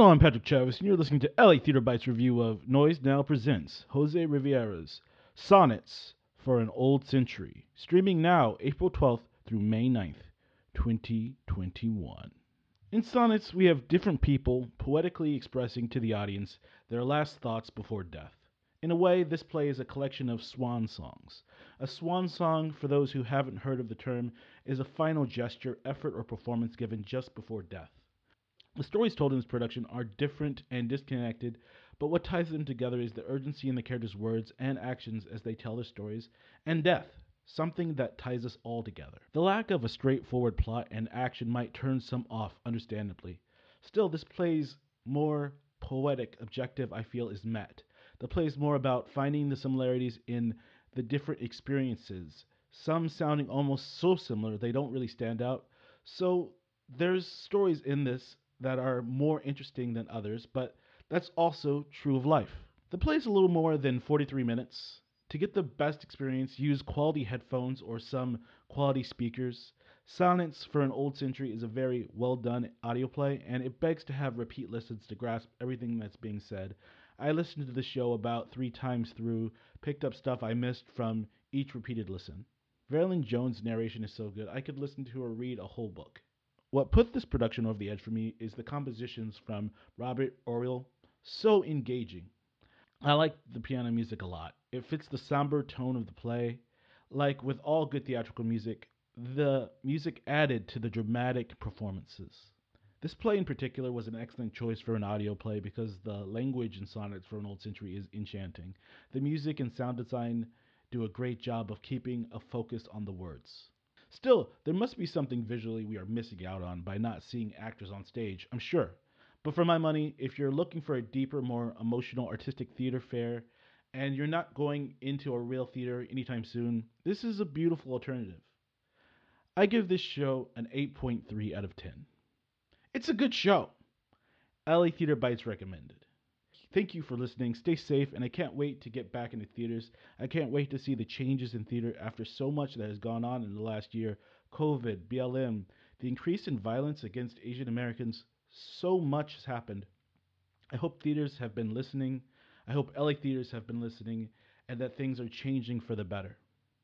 Hello, I'm Patrick Chavis, and you're listening to LA Theater Bites review of Noise Now Presents Jose Rivera's Sonnets for an Old Century, streaming now April 12th through May 9th, 2021. In sonnets, we have different people poetically expressing to the audience their last thoughts before death. In a way, this play is a collection of swan songs. A swan song, for those who haven't heard of the term, is a final gesture, effort, or performance given just before death. The stories told in this production are different and disconnected, but what ties them together is the urgency in the characters' words and actions as they tell their stories, and death, something that ties us all together. The lack of a straightforward plot and action might turn some off, understandably. Still, this play's more poetic objective, I feel, is met. The play is more about finding the similarities in the different experiences, some sounding almost so similar they don't really stand out. So, there's stories in this that are more interesting than others, but that's also true of life. The play is a little more than 43 minutes. To get the best experience, use quality headphones or some quality speakers. Sonnets for an Old Century is a very well done audio play, and it begs to have repeat listens to grasp everything that's being said. I listened to the show about three times through, picked up stuff I missed from each repeated listen. Verlyn Jones' narration is so good, I could listen to her read a whole book. What put this production over the edge for me is the compositions from Robert Oriol. So engaging. I like the piano music a lot. It fits the somber tone of the play. Like with all good theatrical music, the music added to the dramatic performances. This play in particular was an excellent choice for an audio play because the language in Sonnets for an Old Century is enchanting. The music and sound design do a great job of keeping a focus on the words. Still, there must be something visually we are missing out on by not seeing actors on stage, I'm sure. But for my money, if you're looking for a deeper, more emotional, artistic theater fare, and you're not going into a real theater anytime soon, this is a beautiful alternative. I give this show an 8.3 out of 10. It's a good show. LA Theater Bites recommended. Thank you for listening. Stay safe, and I can't wait to get back into theaters. I can't wait to see the changes in theater after so much that has gone on in the last year COVID, BLM, the increase in violence against Asian Americans. So much has happened. I hope theaters have been listening. I hope LA theaters have been listening, and that things are changing for the better.